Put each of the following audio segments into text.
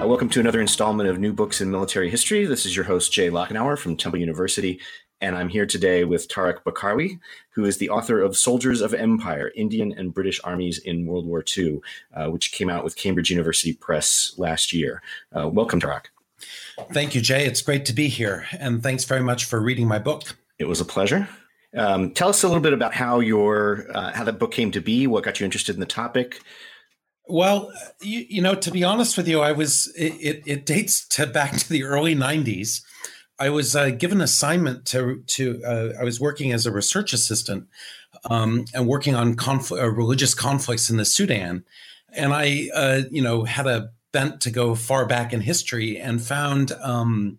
Uh, welcome to another installment of New Books in Military History. This is your host, Jay Lockenour from Temple University, and I'm here today with Tarak Barkawi, who is the author of Soldiers of Empire Indian and British Armies in World War II, uh, which came out with Cambridge University Press last year. Uh, welcome, Tarak. Thank you, Jay. It's great to be here, and thanks very much for reading my book. It was a pleasure. Um, tell us a little bit about how your uh, how that book came to be, what got you interested in the topic, well, you, you, know, to be honest with you, I was it, it, dates to back to the early '90s. I was uh, given assignment to to uh, I was working as a research assistant um, and working on confl- uh, religious conflicts in the Sudan, and I uh, you know had a bent to go far back in history and found. Um,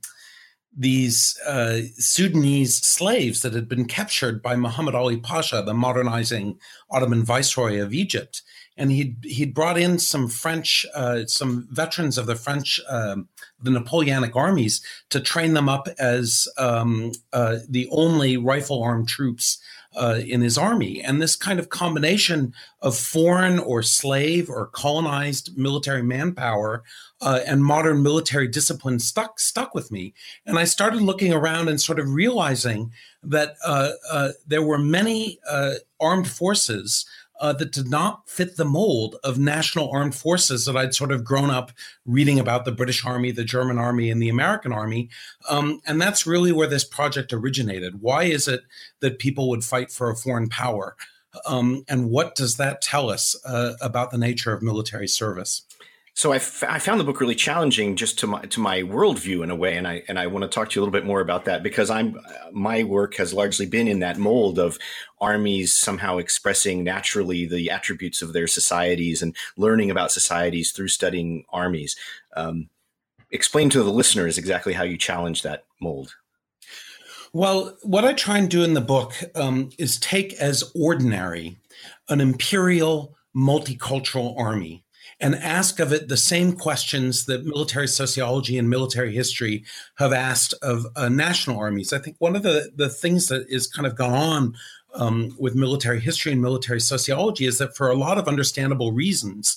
these uh, Sudanese slaves that had been captured by Muhammad Ali Pasha, the modernizing Ottoman viceroy of Egypt, and he'd he'd brought in some French, uh, some veterans of the French, uh, the Napoleonic armies to train them up as um, uh, the only rifle armed troops uh, in his army. And this kind of combination of foreign or slave or colonized military manpower uh, and modern military discipline stuck stuck with me. And I started looking around and sort of realizing that uh, there were many armed forces uh, that did not fit the mold of national armed forces that I'd sort of grown up reading about the British Army, the German Army, and the American Army. Um, and that's really where this project originated. Why is it that people would fight for a foreign power? Um, and what does that tell us uh, about the nature of military service? So I, f- I found the book really challenging just to my to my worldview in a way, and I and I want to talk to you a little bit more about that because I'm my work has largely been in that mold of armies somehow expressing naturally the attributes of their societies and learning about societies through studying armies. Um, explain to the listeners exactly how you challenge that mold. Well, what I try and do in the book um, is take as ordinary an imperial multicultural army and ask of it the same questions that military sociology and military history have asked of uh, national armies. I think one of the, the things that is kind of gone on um, with military history and military sociology is that for a lot of understandable reasons,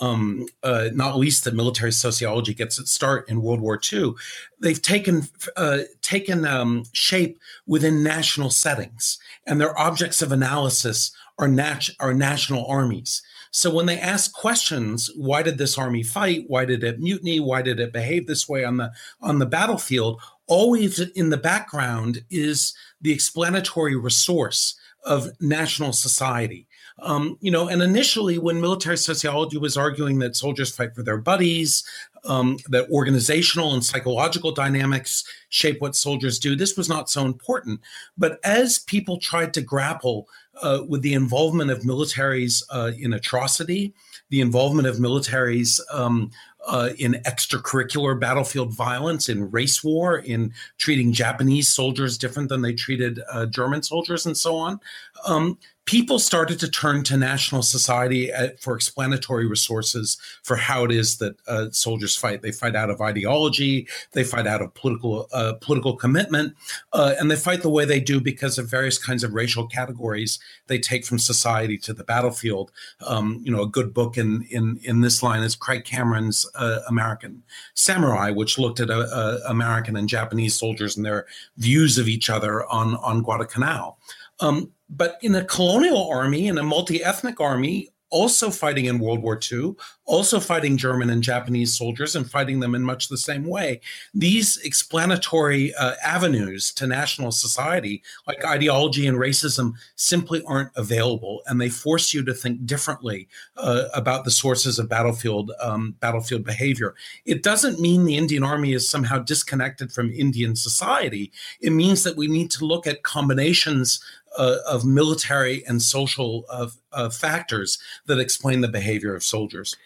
um, uh, not least that military sociology gets its start in World War II, they've taken uh, taken um, shape within national settings, and their objects of analysis are, nat- are national armies. So when they ask questions, why did this army fight? Why did it mutiny? Why did it behave this way on the on the battlefield? Always in the background is the explanatory resource of national society. Um, you know, and initially, when military sociology was arguing that soldiers fight for their buddies, um, that organizational and psychological dynamics shape what soldiers do, this was not so important. But as people tried to grapple uh, with the involvement of militaries uh, in atrocity, the involvement of militaries um, uh, in extracurricular battlefield violence, in race war, in treating Japanese soldiers different than they treated uh, German soldiers, and so on. Um, people started to turn to national society uh, for explanatory resources for how it is that uh, soldiers fight. They fight out of ideology, they fight out of political uh, political commitment, uh, and they fight the way they do because of various kinds of racial categories they take from society to the battlefield. Um, you know, a good book in in in this line is Craig Cameron's uh, American Samurai, which looked at uh, American and Japanese soldiers and their views of each other on on Guadalcanal. Um, but in a colonial army, in a multi ethnic army, also fighting in World War II, also fighting German and Japanese soldiers and fighting them in much the same way. These explanatory uh, avenues to national society, like ideology and racism, simply aren't available, and they force you to think differently uh, about the sources of battlefield um, battlefield behavior. It doesn't mean the Indian Army is somehow disconnected from Indian society. It means that we need to look at combinations uh, of military and social uh, factors that explain the behavior of soldiers.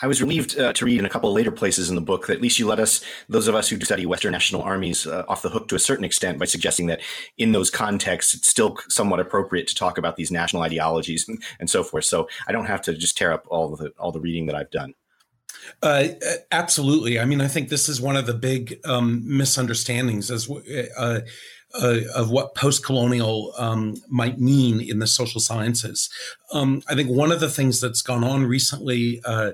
I was relieved uh, to read in a couple of later places in the book that at least you let us, those of us who study Western national armies, uh, off the hook to a certain extent by suggesting that in those contexts, it's still somewhat appropriate to talk about these national ideologies and, and so forth. So I don't have to just tear up all the all the reading that I've done. Uh, absolutely. I mean, I think this is one of the big um, misunderstandings as uh, uh, of what post-colonial um, might mean in the social sciences. Um, I think one of the things that's gone on recently. Uh,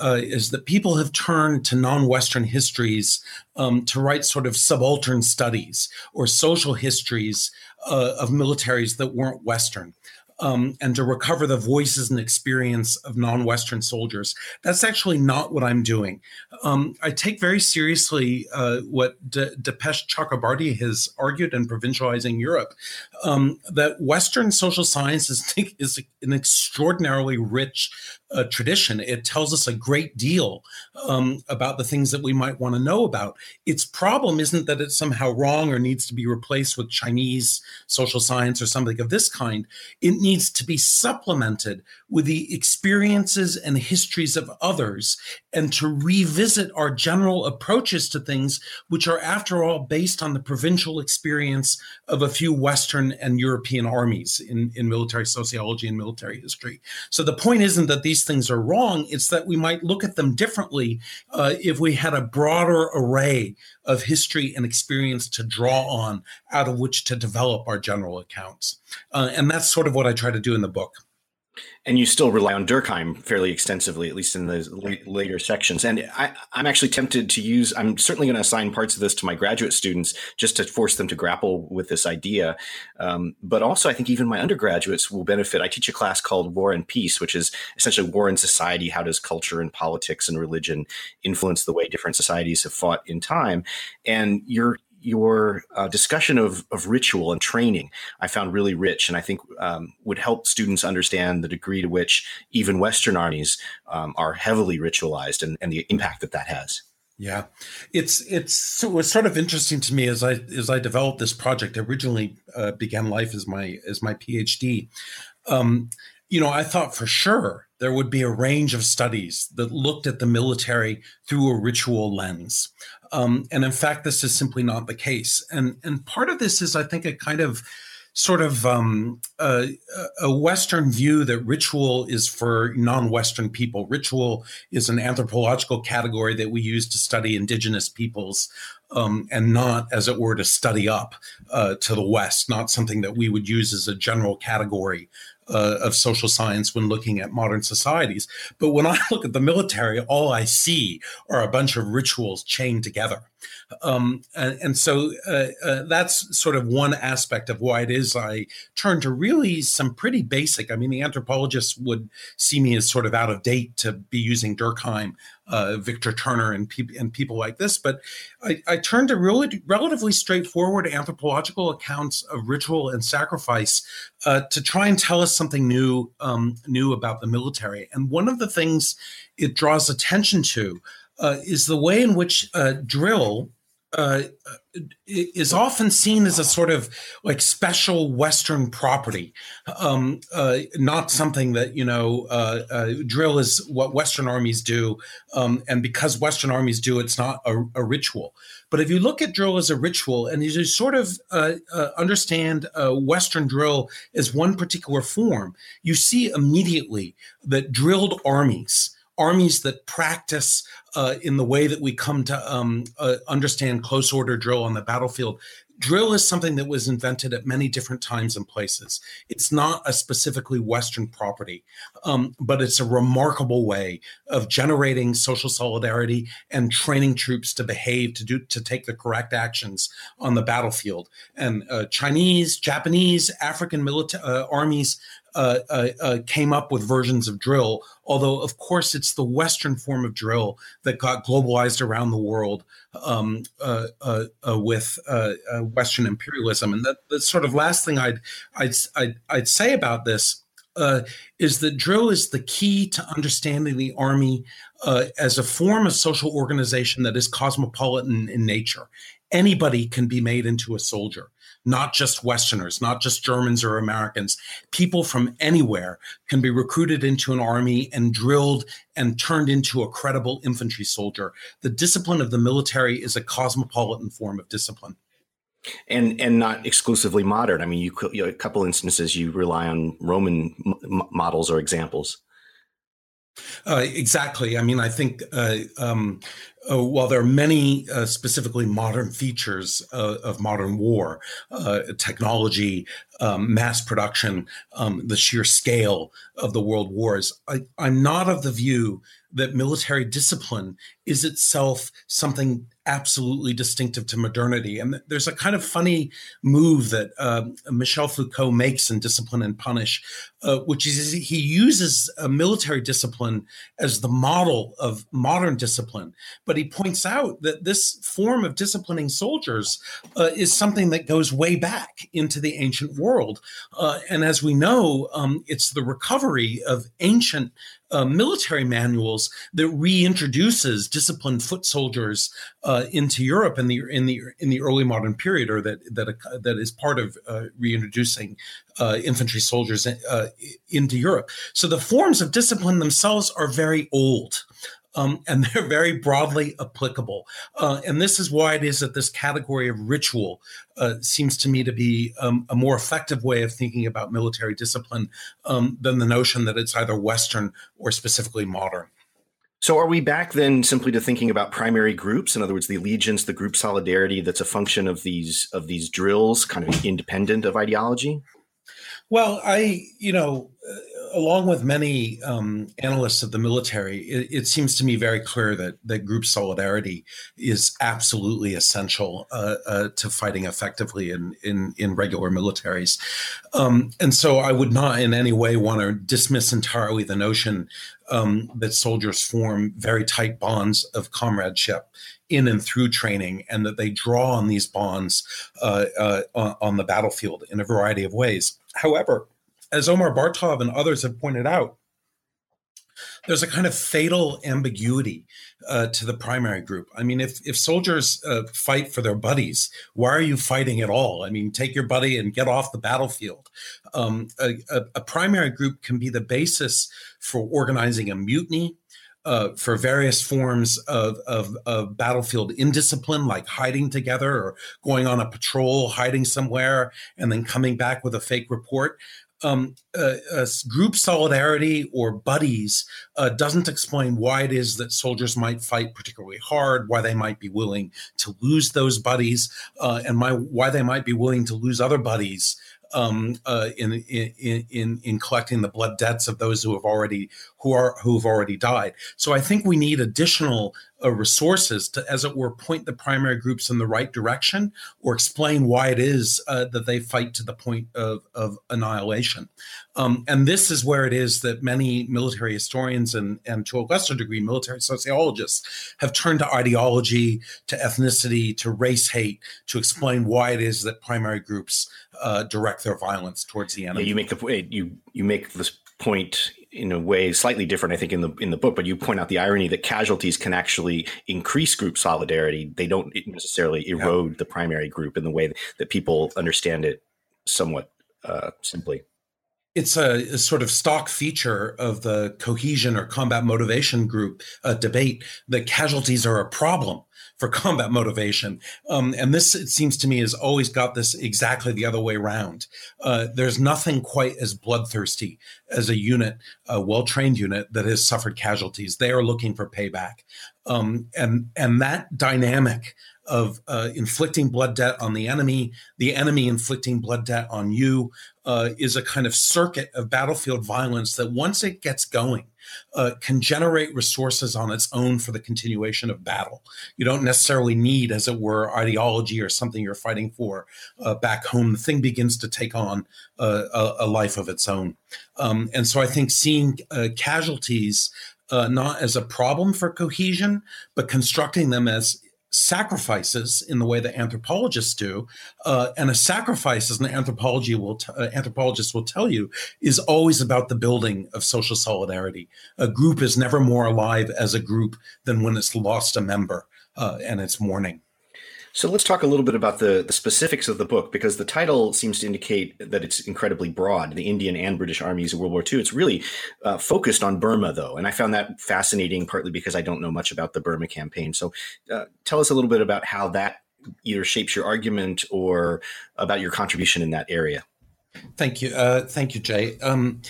uh, is that people have turned to non-Western histories um, to write sort of subaltern studies or social histories uh, of militaries that weren't Western um, and to recover the voices and experience of non Western soldiers. That's actually not what I'm doing. Um, I take very seriously uh, what De- Dipesh Chakrabarty has argued in Provincializing Europe um, that Western social science is, is an extraordinarily rich tradition. It tells us a great deal um, about the things that we might want to know about. Its problem isn't that it's somehow wrong or needs to be replaced with Chinese social science or something of this kind. It needs to be supplemented with the experiences and histories of others and to revisit our general approaches to things, which are, after all, based on the provincial experience of a few Western and European armies in, in military sociology and military history. So the point isn't that these things are wrong, it's that we might look at them differently uh, if we had a broader array of history and experience to draw on out of which to develop our general accounts. Uh, and that's sort of what I try to do in the book and you still rely on Durkheim fairly extensively, at least in the later sections. And I, am actually tempted to use. I'm certainly going to assign parts of this to my graduate students just to force them to grapple with this idea. Um, but also, I think even my undergraduates will benefit. I teach a class called War and Peace, which is essentially war and society. How does culture and politics and religion influence the way different societies have fought in time? And you're your uh, discussion of, of ritual and training I found really rich, and I think um, would help students understand the degree to which even Western armies um, are heavily ritualized and, and the impact that that has. Yeah, it's it's it was sort of interesting to me as I as I developed this project. I originally uh, began life as my as my PhD. Um, you know, I thought for sure there would be a range of studies that looked at the military through a ritual lens. Um, and in fact, this is simply not the case. And and part of this is, I think, a kind of sort of um, a, a, Western view that ritual is for non-Western people. Ritual is an anthropological category that we use to study indigenous peoples, um, and not, as it were, to study up uh, to the West. Not something that we would use as a general category uh, of social science when looking at modern societies. But when I look at the military, all I see are a bunch of rituals chained together. Um, and, and, so uh, uh, that's sort of one aspect of why it is I turn to really some pretty basic. I mean, the anthropologists would see me as sort of out of date to be using Durkheim, uh, Victor Turner, and, pe- and people like this. But I, I turn to really relatively straightforward anthropological accounts of ritual and sacrifice uh, to try and tell us something new, um, new about the military. And one of the things it draws attention to uh, is the way in which uh, drill uh, is often seen as a sort of like special Western property, um, uh, not something that you know. Uh, uh, drill is what Western armies do, um, and because Western armies do, it's not a, a, ritual. But if you look at drill as a ritual, and you sort of uh, uh, understand Western drill as one particular form, you see immediately that drilled armies armies that practice uh, in the way that we come to um, uh, understand close order drill on the battlefield. Drill is something that was invented at many different times and places. It's not a specifically Western property, um, but it's a remarkable way of generating social solidarity and training troops to behave, to do, to take the correct actions on the battlefield. And uh, Chinese, Japanese, African military uh, armies uh, uh, uh, came up with versions of drill, although, of course, it's the Western form of drill that got globalized around the world um, uh, uh, with Western imperialism. And the, the, sort of last thing I'd, I'd, I'd, I'd say about this Uh, is that drill is the key to understanding the army uh, as a form of social organization that is cosmopolitan in nature. Anybody can be made into a soldier not just Westerners, not just Germans or Americans. People from anywhere can be recruited into an army and drilled and turned into a credible infantry soldier. The discipline of the military is a cosmopolitan form of discipline. And and not exclusively modern. I mean, you, you know, a couple instances you rely on Roman m- models or examples. Uh, exactly. I mean, I think uh, um, uh, while there are many uh, specifically modern features uh, of modern war, uh, technology, um, mass production, um, the sheer scale of the world wars, I, I'm not of the view that military discipline is itself something absolutely distinctive to modernity. And there's a kind of funny move that uh, Michel Foucault makes in Discipline and Punish, uh, which is he uses a military discipline as the model of modern discipline. But he points out that this form of disciplining soldiers uh, is something that goes way back into the ancient world. Uh, and as we know, um, it's the recovery of ancient uh, military manuals that reintroduces disciplined foot soldiers uh, into Europe in the in the in the early modern period, or that that uh, that is part of uh, reintroducing uh, infantry soldiers uh, into Europe. So the forms of discipline themselves are very old um, and they're very broadly applicable. Uh, and this is why it is that this category of ritual uh, seems to me to be um, a more effective way of thinking about military discipline um, than the notion that it's either Western or specifically modern. So, are we back then simply to thinking about primary groups? In other words, the allegiance, the group solidarity that's a function of these of these drills, kind of independent of ideology? Well, I, you know, uh, along with many um, analysts of the military, it, it, seems to me very clear that that group solidarity is absolutely essential uh, uh, to fighting effectively in in, in regular militaries. Um, and so, I would not in any way want to dismiss entirely the notion um, that soldiers form very tight bonds of comradeship in and through training, and that they draw on these bonds uh, uh, on the battlefield in a variety of ways. However, as Omar Bartov and others have pointed out, there's a kind of fatal ambiguity uh, to the primary group. I mean, if if soldiers uh, fight for their buddies, why are you fighting at all? I mean, take your buddy and get off the battlefield. Um, a, a, a, primary group can be the basis for organizing a mutiny. Uh, for various forms of, of, of, battlefield indiscipline, like hiding together or going on a patrol, hiding somewhere, and then coming back with a fake report. Um, uh, uh, group solidarity or buddies uh, doesn't explain why it is that soldiers might fight particularly hard, why they might be willing to lose those buddies, uh, and my, why they might be willing to lose other buddies um, uh, in, in, in in collecting the blood debts of those who have already who are who have already died. So I think we need additional uh, resources to, as it were, point the primary groups in the right direction or explain why it is uh, that they fight to the point of, of annihilation. Um, and this is where it is that many military historians and, and to a lesser degree, military sociologists have turned to ideology, to ethnicity, to race hate to explain why it is that primary groups uh, direct their violence towards the enemy. Yeah, you make the you you make this point in a way slightly different, I think, in the in the book. But you point out the irony that casualties can actually increase group solidarity. They don't necessarily erode yeah. the primary group in the way that people understand it somewhat uh, simply. It's a, a, sort of stock feature of the cohesion or combat motivation group uh, debate that casualties are a problem for combat motivation. Um, and this, it seems to me, has always got this exactly the other way around. Uh, there's nothing quite as bloodthirsty as a unit, a well trained unit that has suffered casualties. They are looking for payback. Um, and, and that dynamic of uh, inflicting blood debt on the enemy, the enemy inflicting blood debt on you, uh, is a kind of circuit of battlefield violence that once it gets going, uh, can generate resources on its own for the continuation of battle. You don't necessarily need, as it were, ideology or something you're fighting for uh, back home. The thing begins to take on uh, a, a, life of its own. Um, and so I think seeing uh, casualties uh, not as a problem for cohesion, but constructing them as sacrifices in the way that anthropologists do, uh, and a sacrifice, as an anthropology will t- uh, anthropologist will tell you, is always about the building of social solidarity. A group is never more alive as a group than when it's lost a member uh, and it's mourning. So let's talk a little bit about the, the specifics of the book because the title seems to indicate that it's incredibly broad. The Indian and British armies in World War II. It's really uh, focused on Burma, though, and I found that fascinating, partly because I don't know much about the Burma campaign. So uh, tell us a little bit about how that either shapes your argument or about your contribution in that area. Thank you, uh, thank you, Jay. Um,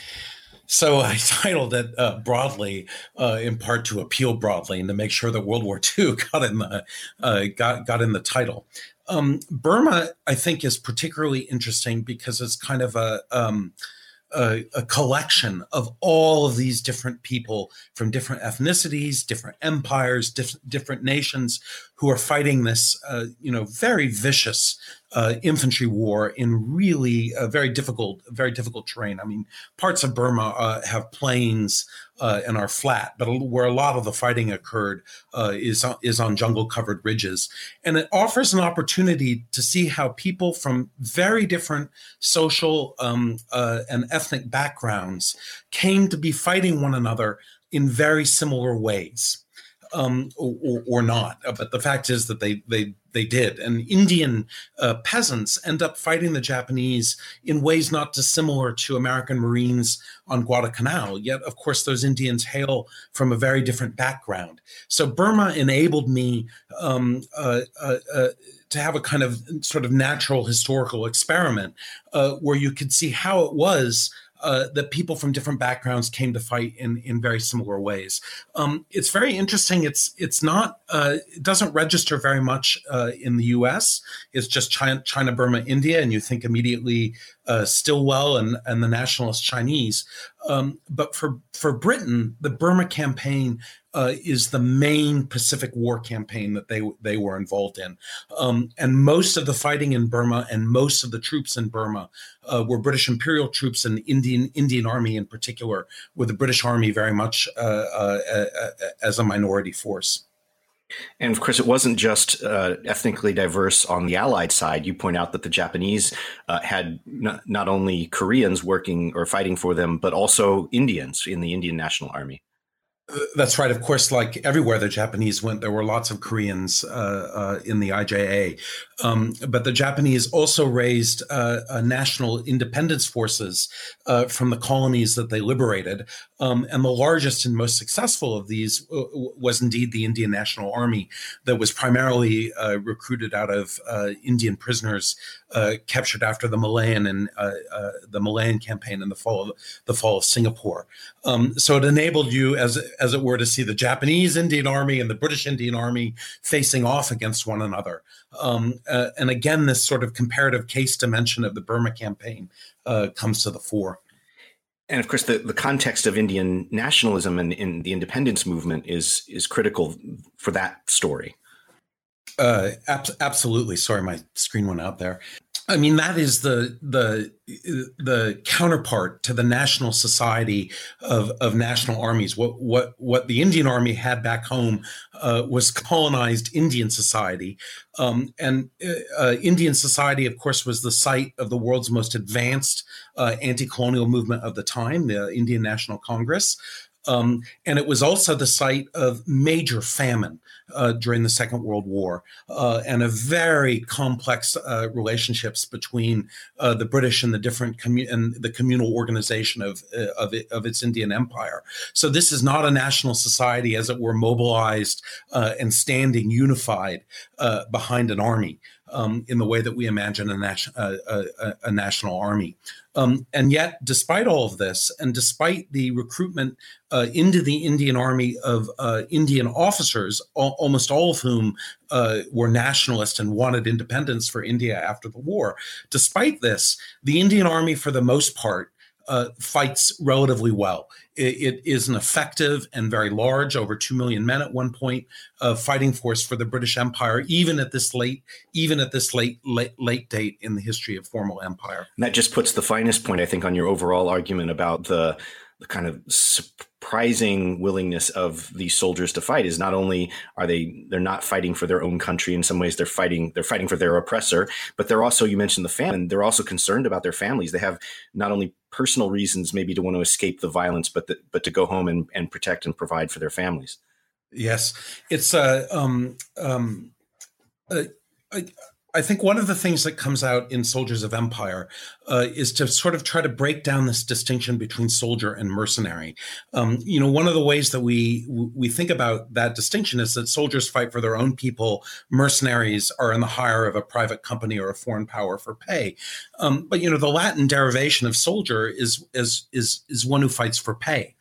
So I titled it uh, broadly, uh, in part to appeal broadly and to make sure that World War II got in the uh, got got in the title. Um, Burma, I think, is particularly interesting because it's kind of a um, a, a, collection of all of these different people from different ethnicities, different empires, diff- different nations who are fighting this, uh, you know, very vicious uh, infantry war in really a very difficult, very difficult terrain. I mean, parts of Burma uh, have plains uh, and are flat, but where a lot of the fighting occurred uh, is on, is on jungle-covered ridges, and it offers an opportunity to see how people from very different social um, uh, and ethnic backgrounds came to be fighting one another in very similar ways um, or, or, not. Uh, but the fact is that they they they did, and Indian uh, peasants end up fighting the Japanese in ways not dissimilar to American Marines on Guadalcanal. Yet, of course, those Indians hail from a very different background. So Burma enabled me um, uh, uh, uh to have a kind of sort of natural historical experiment uh, where you could see how it was uh, that people from different backgrounds came to fight in in very similar ways. Um, it's very interesting. It's it's not uh, it doesn't register very much uh, in the U.S. It's just China, China, Burma, India, and you think immediately uh, Stilwell and and the nationalist Chinese. Um, but for for Britain, the Burma campaign uh, is the main Pacific War campaign that they they were involved in, um, and most of the fighting in Burma and most of the troops in Burma uh, were British Imperial troops and Indian Indian Army in particular, with the British Army very much uh, uh, uh as a minority force. And of course, it wasn't just uh, ethnically diverse on the Allied side. You point out that the Japanese uh, had not, not, only Koreans working or fighting for them, but also Indians in the Indian National Army. That's right. Of course, like everywhere the Japanese went, there were lots of Koreans uh, uh, in the IJA. Um, but the Japanese also raised uh, national independence forces uh, from the colonies that they liberated. Um, and the largest and most successful of these uh, was indeed the Indian National Army, that was primarily uh, recruited out of Indian prisoners captured after the Malayan and the Malayan campaign in the fall of the fall of Singapore. Um, so it enabled you, as as it were, to see the Japanese Indian Army and the British Indian Army facing off against one another. Um, uh, and again, this sort of comparative case dimension of the Burma campaign uh, comes to the fore. And of course, the, the context of Indian nationalism and in the independence movement is is critical for that story. Uh, ab- absolutely. Sorry, my screen went out there. I mean, that is the the the counterpart to the National Society of, of National Armies. What what what the Indian Army had back home uh, was colonized Indian society, um, and uh, uh, Indian society, of course, was the site of the world's most advanced uh, anti-colonial movement of the time, the Indian National Congress. Um, and it was also the site of major famine uh, during the Second World War uh, and a very complex uh, relationships between uh, the British and the different commu- and the communal organization of uh, of, it, of, its Indian Empire. So this is not a national society, as it were, mobilized and standing unified behind an army um, in the way that we imagine a, nation, a, a, a national army. Um, and yet, despite all of this, and despite the recruitment uh, into the Indian Army of uh, Indian officers, al- almost all of whom uh, were nationalist and wanted independence for India after the war, despite this, the Indian Army, for the most part, uh, fights relatively well. It, it is an effective and very large, over two million men at one point, uh, fighting force for the British Empire, even at this late, even at this late, late, late date in the history of formal empire. And that just puts the finest point, I think, on your overall argument about the the kind of surprising willingness of these soldiers to fight is not only are they they're not fighting for their own country in some ways they're fighting they're fighting for their oppressor but they're also you mentioned the famine they're also concerned about their families they have not only personal reasons maybe to want to escape the violence but the, but to go home and, and protect and provide for their families. Yes. It's uh, um um uh, I think one of the things that comes out in Soldiers of Empire uh, is to sort of try to break down this distinction between soldier and mercenary. Um, you know, one of the ways that we we think about that distinction is that soldiers fight for their own people, mercenaries are in the hire of a private company or a foreign power for pay. Um, but you know, the Latin derivation of soldier is is is is one who fights for pay.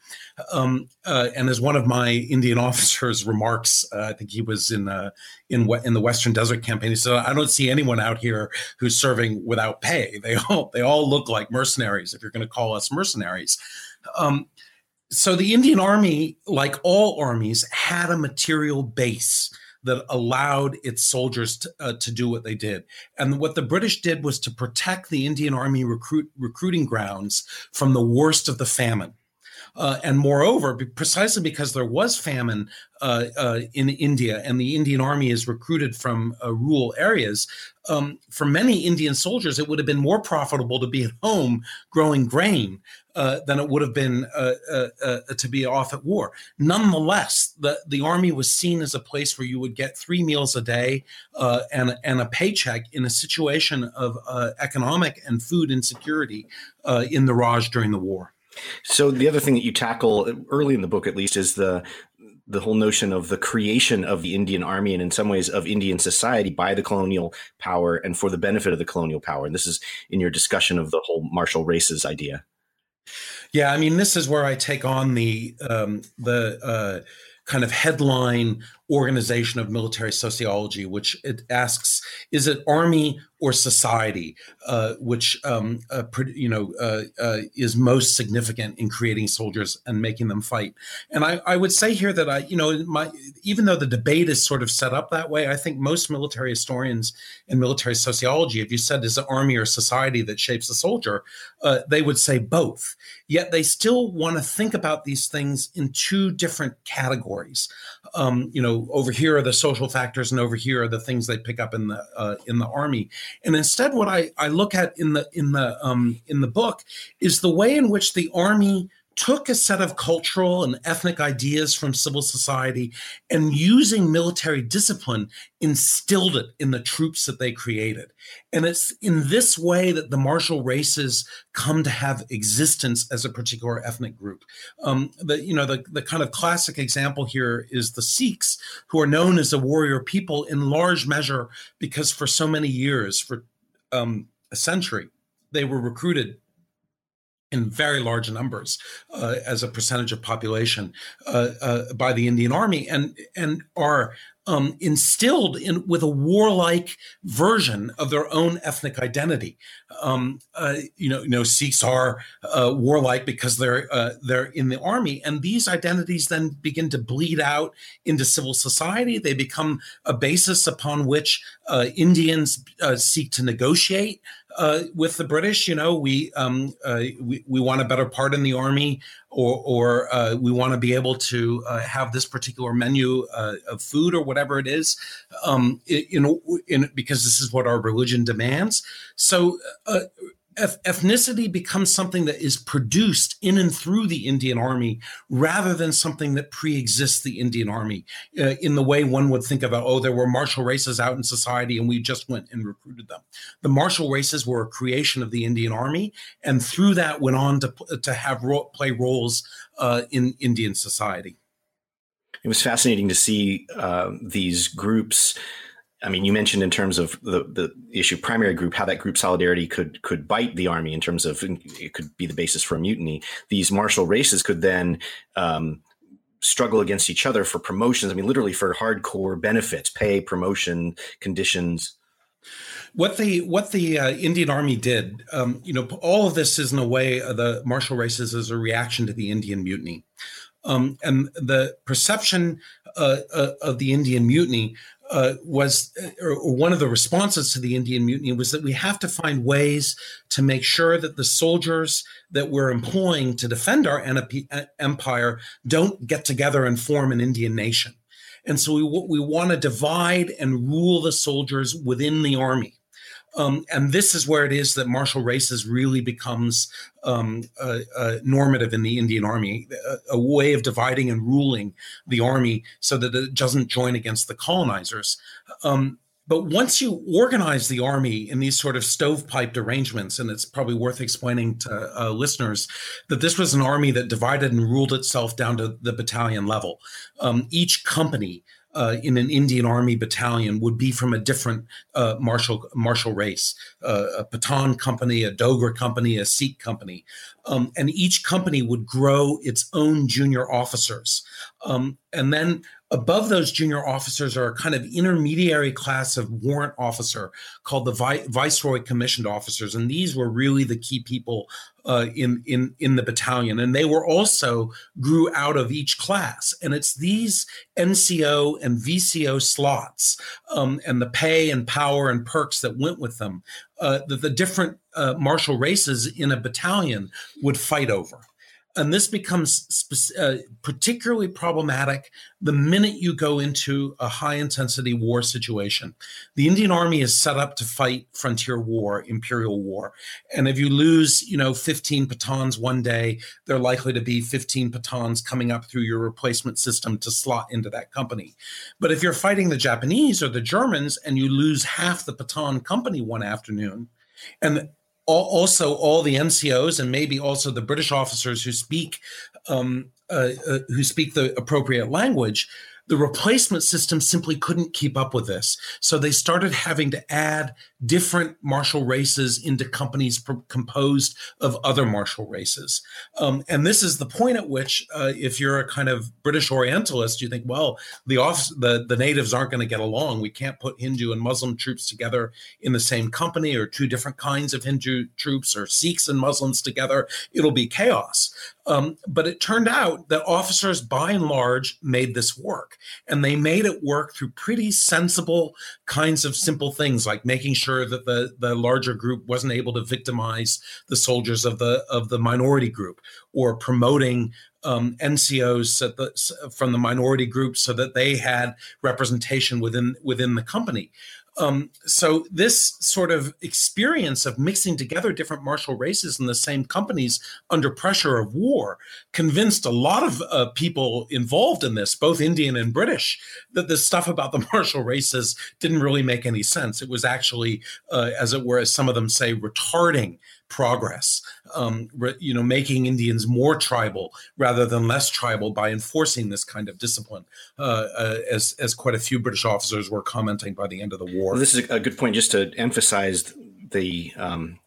Um, uh, and as one of my Indian officers remarks, uh, I think he was in uh, in in the Western Desert campaign. He said, "I don't see anyone out here who's serving without pay. They all they all look like mercenaries. If you're going to call us mercenaries." Um, so the Indian Army, like all armies, had a material base that allowed its soldiers to, uh, to, do what they did. And what the British did was to protect the Indian Army recruit, recruiting grounds from the worst of the famine. Uh, and moreover, precisely because there was famine uh, uh, in India and the Indian army is recruited from uh, rural areas, um, for many Indian soldiers, it would have been more profitable to be at home growing grain uh, than it would have been uh, to be off at war. Nonetheless, the, the army was seen as a place where you would get three meals a day and, and a paycheck in a situation of economic and food insecurity in the Raj during the war. So the other thing that you tackle early in the book, at least, is the the whole notion of the creation of the Indian army and in some ways of Indian society by the colonial power and for the benefit of the colonial power. And this is in your discussion of the whole martial races idea. Yeah, I mean, this is where I take on the um, the uh, kind of headline organization of military sociology, which it asks: Is it army or society, uh, which um, uh, you know uh, uh, is most significant in creating soldiers and making them fight. And I, I, would say here that I, you know, my even though the debate is sort of set up that way, I think most military historians and military sociology, if you said is it army or society that shapes the soldier, uh, they would say both. Yet they still want to think about these things in two different categories. Um, you know, over here are the social factors, and over here are the things they pick up in the uh, in the army. And instead, what I, I look at in the in the um, in the book is the way in which the army took a set of cultural and ethnic ideas from civil society and using military discipline instilled it in the troops that they created. And it's in this way that the martial races come to have existence as a particular ethnic group. Um, the you know the, the kind of classic example here is the sikhs who are known as a warrior people in large measure because for so many years for um, a century they were recruited in very large numbers uh, as a percentage of population uh, uh, by the Indian Army, and and are um, instilled in with a warlike version of their own ethnic identity. Um, uh, you know, you know, Sikhs are uh, warlike because they're uh, they're in the army, and these identities then begin to bleed out into civil society. They become a basis upon which Indians seek to negotiate uh, with the British. You know, we um, uh, we, we want a better part in the army, or or uh, we want to be able to uh, have this particular menu uh, of food or whatever it is, um, in, in because this is what our religion demands. So uh, ethnicity becomes something that is produced in and through the Indian Army rather than something that pre-exists the Indian Army uh, in the way one would think about, oh, there were martial races out in society and we just went and recruited them. The martial races were a creation of the Indian Army and through that went on to, to have ro- play roles uh, in Indian society. It was fascinating to see uh, these groups I mean, you mentioned in terms of the, the issue primary group, how that group solidarity could could bite the army in terms of it could be the basis for a mutiny. These martial races could then um, struggle against each other for promotions. I mean, literally for hardcore benefits, pay, promotion, conditions. What the what the uh, Indian Army did, um, you know, all of this is in a way uh, the martial races is a reaction to the Indian Mutiny, um, and the perception uh, uh of the Indian Mutiny uh, was or one of the responses to the Indian Mutiny was that we have to find ways to make sure that the soldiers that we're employing to defend our empire don't get together and form an Indian nation. And so we, we want to divide and rule the soldiers within the army. Um, and this is where it is that martial races really becomes um, uh, uh, normative in the Indian Army, a, a, way of dividing and ruling the army so that it doesn't join against the colonizers. Um, but once you organize the army in these sort of stovepiped arrangements, and it's probably worth explaining to uh, listeners that this was an army that divided and ruled itself down to the battalion level. Um, each company uh, in an Indian Army battalion would be from a different uh, martial martial race, uh, a Pathan company, a Dogra company, a Sikh company, um, and each company would grow its own junior officers, um, and then above those junior officers are a kind of intermediary class of warrant officer called the Vi- viceroy commissioned officers. And these were really the key people uh, in in in the battalion. And they were also grew out of each class. And it's these nco and vco slots um, and the pay and power and perks that went with them uh, that the different uh, martial races in a battalion would fight over and this becomes spe- uh, particularly problematic the minute you go into a high intensity war situation. The Indian Army is set up to fight frontier war, imperial war. And if you lose, you know, 15 Pathans one day, they're likely to be 15 Pathans coming up through your replacement system to slot into that company. But if you're fighting the Japanese or the Germans and you lose half the Pathan company one afternoon, and also all the NCOs and maybe also the British officers who speak um, uh, uh, who speak the appropriate language the replacement system simply couldn't keep up with this. So they started having to add different martial races into companies pro- composed of other martial races. Um, and this is the point at which, uh, if you're a kind of British Orientalist, you think, well, the, office, the, the natives aren't going to get along. We can't put Hindu and Muslim troops together in the same company or two different kinds of Hindu troops or Sikhs and Muslims together. It'll be chaos. Um, but it turned out that officers, by and large, made this work. And they made it work through pretty sensible kinds of simple things like making sure that the, the larger group wasn't able to victimize the soldiers of the of the minority group or promoting um, NCOs the, from the minority group so that they had representation within within the company. Um, so this sort of experience of mixing together different martial races in the same companies under pressure of war convinced a lot of uh, people involved in this, both Indian and British, that the stuff about the martial races didn't really make any sense. It was actually, uh, as it were, as some of them say, retarding progress, um, re, you know, making Indians more tribal rather than less tribal by enforcing this kind of discipline, uh, uh, as as quite a few British officers were commenting by the end of the war. This is a good point, just to emphasize the um,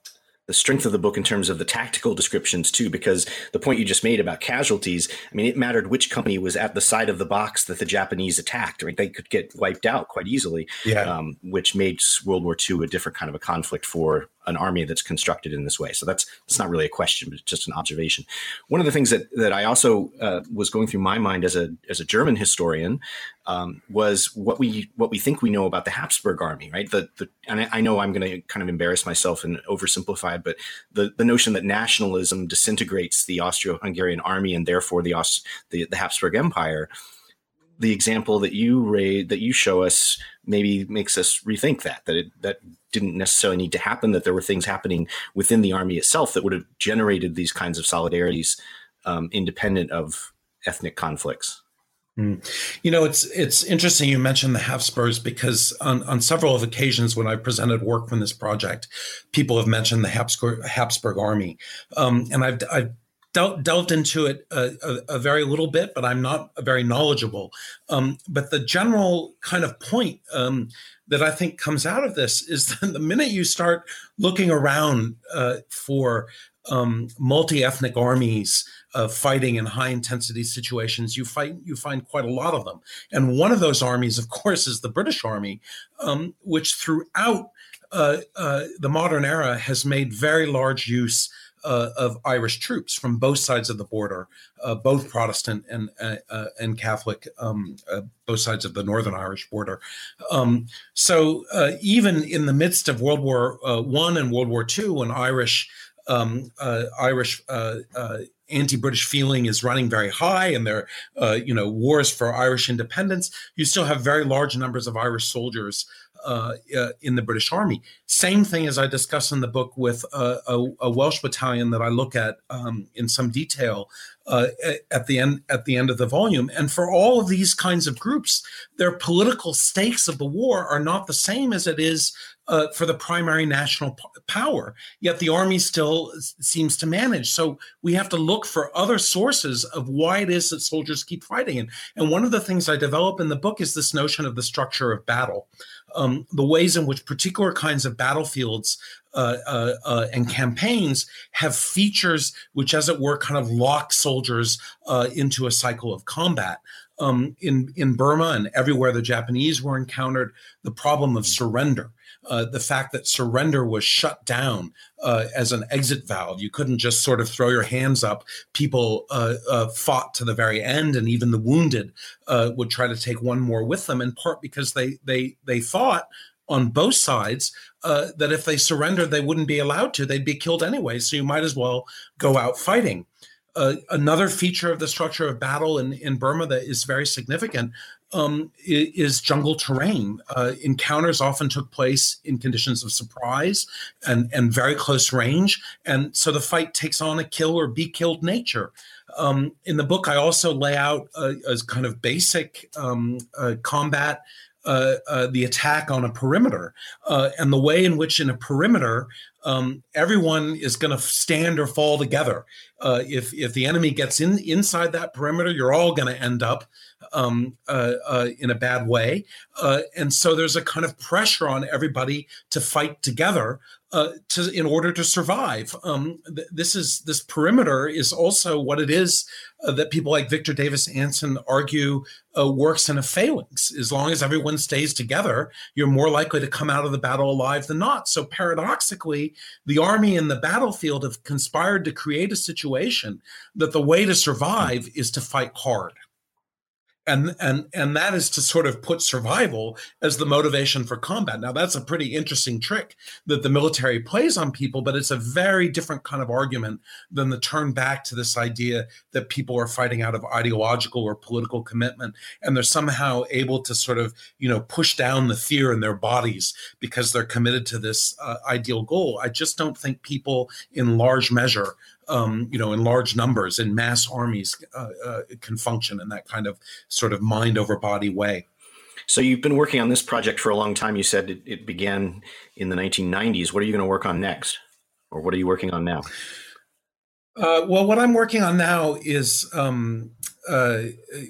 the strength of the book in terms of the tactical descriptions too because the point you just made about casualties i mean it mattered which company was at the side of the box that the japanese attacked right they could get wiped out quite easily yeah. um, which made world war ii a different kind of a conflict for an army that's constructed in this way. So that's that's not really a question, but just an observation. One of the things that that I also uh, was going through my mind as a as a German historian um, was what we what we think we know about the Habsburg army, right? The, the and I, I know I'm going to kind of embarrass myself and oversimplify, but the the notion that nationalism disintegrates the Austro-Hungarian army and therefore the Aust- the, the Habsburg Empire the example that you raise that you show us maybe makes us rethink that that it that didn't necessarily need to happen that there were things happening within the army itself that would have generated these kinds of solidarities um, independent of ethnic conflicts mm. You know, it's it's interesting you mentioned the Habsburgs because on, on several of occasions when I presented work from this project, people have mentioned the Habsburg, Habsburg army, um, and I've I've delved into it a, a, a, very little bit, but I'm not very knowledgeable. Um, but the general kind of point um, that I think comes out of this is that the minute you start looking around uh, for um, multi-ethnic armies uh, fighting in high intensity situations, you fight you find quite a lot of them. And one of those armies, of course, is the British Army, um, which throughout uh, uh, the modern era has made very large use uh, of Irish troops from both sides of the border, uh, both Protestant and uh, uh and Catholic, um, uh, both sides of the Northern Irish border. Um, so uh, even in the midst of World War One and World War Two, when Irish um, Irish anti-British feeling is running very high, and there, you know, wars for Irish independence, you still have very large numbers of Irish soldiers uh, uh, in the British Army. Same thing as I discuss in the book with a, a, Welsh battalion that I look at um, in some detail uh, at the end at the end of the volume. And for all of these kinds of groups, their political stakes of the war are not the same as it is uh, for the primary national p- power. Yet the army still seems to manage. So we have to look for other sources of why it is that soldiers keep fighting. And, and one of the things I develop in the book is this notion of the structure of battle. Um, the ways in which particular kinds of battlefields uh, uh, uh, and campaigns have features which, as it were, kind of lock soldiers uh, into a cycle of combat. Um, in in Burma and everywhere the Japanese were encountered, the problem of surrender uh, the fact that surrender was shut down uh, as an exit valve. You couldn't just sort of throw your hands up. People uh, uh fought to the very end, and even the wounded uh, would try to take one more with them. In part because they they they thought on both sides that if they surrendered, they wouldn't be allowed to. They'd be killed anyway. So you might as well go out fighting. Uh, another feature of the structure of battle in, in Burma that is very significant um, is jungle terrain. Uh, encounters often took place in conditions of surprise and, and very close range. And so the fight takes on a kill or be killed nature. Um, in the book, I also lay out a, a kind of basic um, uh, combat. Uh, uh, the attack on a perimeter uh, and the way in which in a perimeter um, everyone is going to stand or fall together. Uh, if if the enemy gets in inside that perimeter, you're all going to end up um, uh, in a bad way. And so there's a kind of pressure on everybody to fight together uh, to in order to survive. Um, th- this is this perimeter is also what it is uh, that people like Victor Davis Hanson argue uh, works in a phalanx. As long as everyone stays together, you're more likely to come out of the battle alive than not. So paradoxically, the army and the battlefield have conspired to create a situation that the way to survive is to fight hard and and and that is to sort of put survival as the motivation for combat. Now that's a pretty interesting trick that the military plays on people but it's a very different kind of argument than the turn back to this idea that people are fighting out of ideological or political commitment and they're somehow able to sort of you know push down the fear in their bodies because they're committed to this uh, ideal goal. I just don't think people in large measure um, you know, in large numbers in mass armies uh, uh, can function in that kind of sort of mind over body way. So you've been working on this project for a long time. You said it, it began in the 1990s. What are you going to work on next, or what are you working on now? Uh, well, what I'm working on now is um, uh,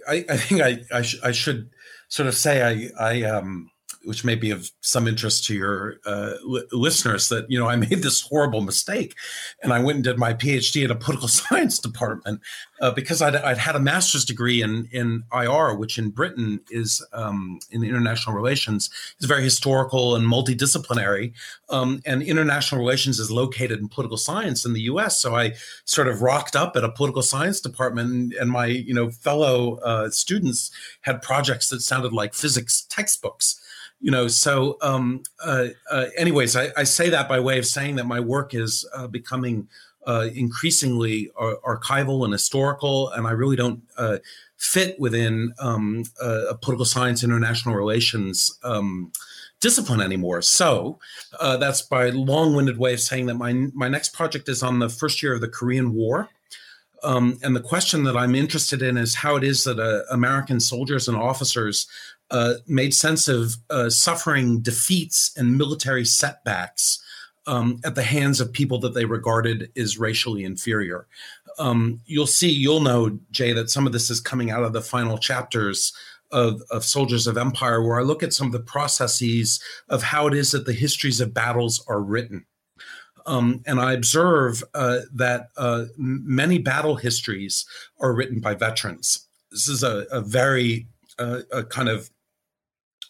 I, I, think I, I, sh- I, should sort of say I, I um, which may be of some interest to your uh, li- listeners, that you know I made this horrible mistake, and I went and did my PhD at a political science department uh, because I'd, I'd, had a master's degree in in IR, which in Britain is um, in international relations is very historical and multidisciplinary, um, and international relations is located in political science in the U.S. So I sort of rocked up at a political science department, and, and my you know fellow uh, students had projects that sounded like physics textbooks you know so um, uh, uh, anyways I, I, say that by way of saying that my work is uh, becoming uh, increasingly ar- archival and historical and i really don't uh, fit within um, a political science international relations um, discipline anymore. So uh, that's by long-winded way of saying that my, my next project is on the first year of the korean war. Um, and the question that I'm interested in is how it is that uh, American soldiers and officers uh, made sense of uh, suffering defeats and military setbacks um, at the hands of people that they regarded as racially inferior. Um, you'll see, you'll know, Jay, that some of this is coming out of the final chapters of, of Soldiers of Empire, where I look at some of the processes of how it is that the histories of battles are written. Um, and I observe uh, that uh, many battle histories are written by veterans. This is a, a very uh, a kind of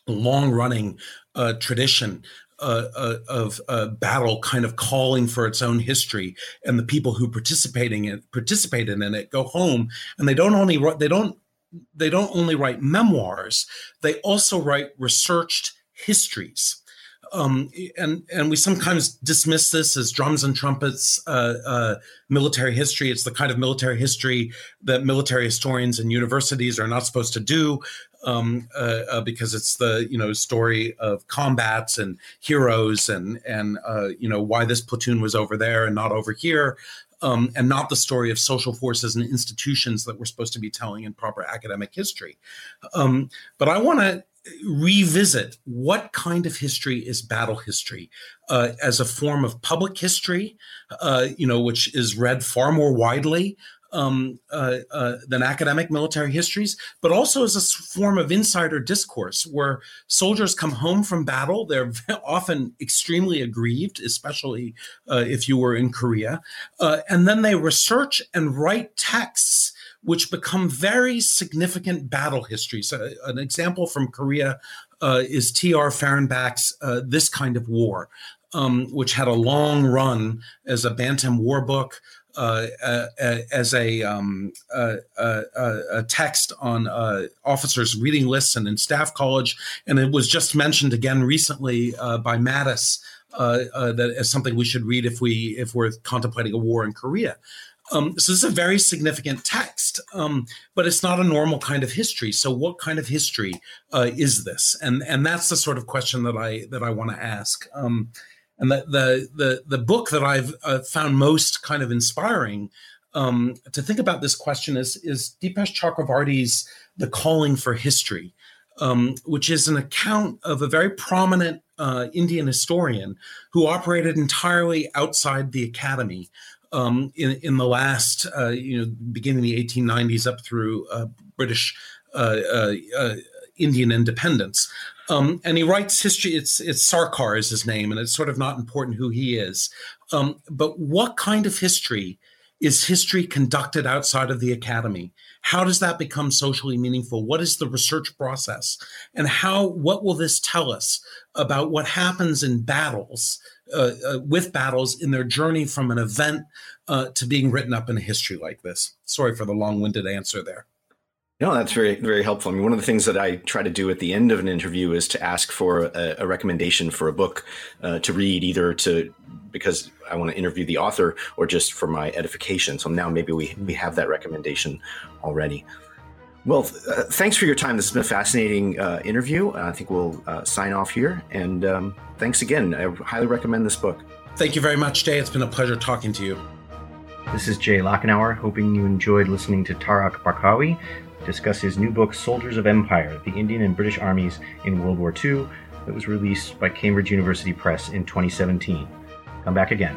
long running uh, tradition uh, uh, of uh, battle kind of calling for its own history and the people who participating in participated in it go home and they don't only they don't they don't only write memoirs they also write researched histories um, and and we sometimes dismiss this as drums and trumpets uh, uh, military history. It's the kind of military history that military historians and universities are not supposed to do. Um, uh, uh, because it's the you know story of combats and heroes and and uh, you know why this platoon was over there and not over here. Um, and not the story of social forces and institutions that we're supposed to be telling in proper academic history. Um, but I want to revisit what kind of history is battle history uh, as a form of public history, uh, you know, which is read far more widely um, uh, uh, than academic military histories, but also as a form of insider discourse where soldiers come home from battle. They're often extremely aggrieved, especially uh, if you were in Korea. Uh, and then they research and write texts which become very significant battle histories. So, an example from Korea uh, is T.R. Fehrenbach's uh, This Kind of War, um, which had a long run as a Bantam war book. Uh, uh, uh as a, um, a, text on uh, officers' reading lists and in staff college, and it was just mentioned again recently uh, by Mattis that as something we should read if we if we're contemplating a war in Korea. Um, so this is a very significant text, um, but it's not a normal kind of history. So what kind of history uh, is this? And and that's the sort of question that I that I want to ask. Um, and the, the the the book that I've uh, found most kind of inspiring um, to think about this question is is Dipesh Chakrabarty's "The Calling for History," um, which is an account of a very prominent uh, Indian historian who operated entirely outside the academy um, in in the last uh, you know beginning the 1890s up through uh, British uh, uh, uh, Indian independence. Um, and he writes history. It's it's Sarkar is his name, and it's sort of not important who he is. Um, but what kind of history is history conducted outside of the academy? How does that become socially meaningful? What is the research process, and how? What will this tell us about what happens in battles uh, uh, with battles in their journey from an event uh, to being written up in a history like this. Sorry for the long-winded answer there. No, that's very very helpful. I mean, one of the things that I try to do at the end of an interview is to ask for a, a recommendation for a book uh, to read, either to because I want to interview the author or just for my edification. So now maybe we we have that recommendation already. Well, uh, thanks for your time. This has been a fascinating uh, interview. I think we'll uh, sign off here. And um, thanks again. I highly recommend this book. Thank you very much, Jay. It's been a pleasure talking to you. This is Jay Lockenour, hoping you enjoyed listening to Tarak Barkawi discuss his new book, Soldiers of Empire The Indian and British Armies in World War II, that was released by Cambridge University Press in 2017. Come back again.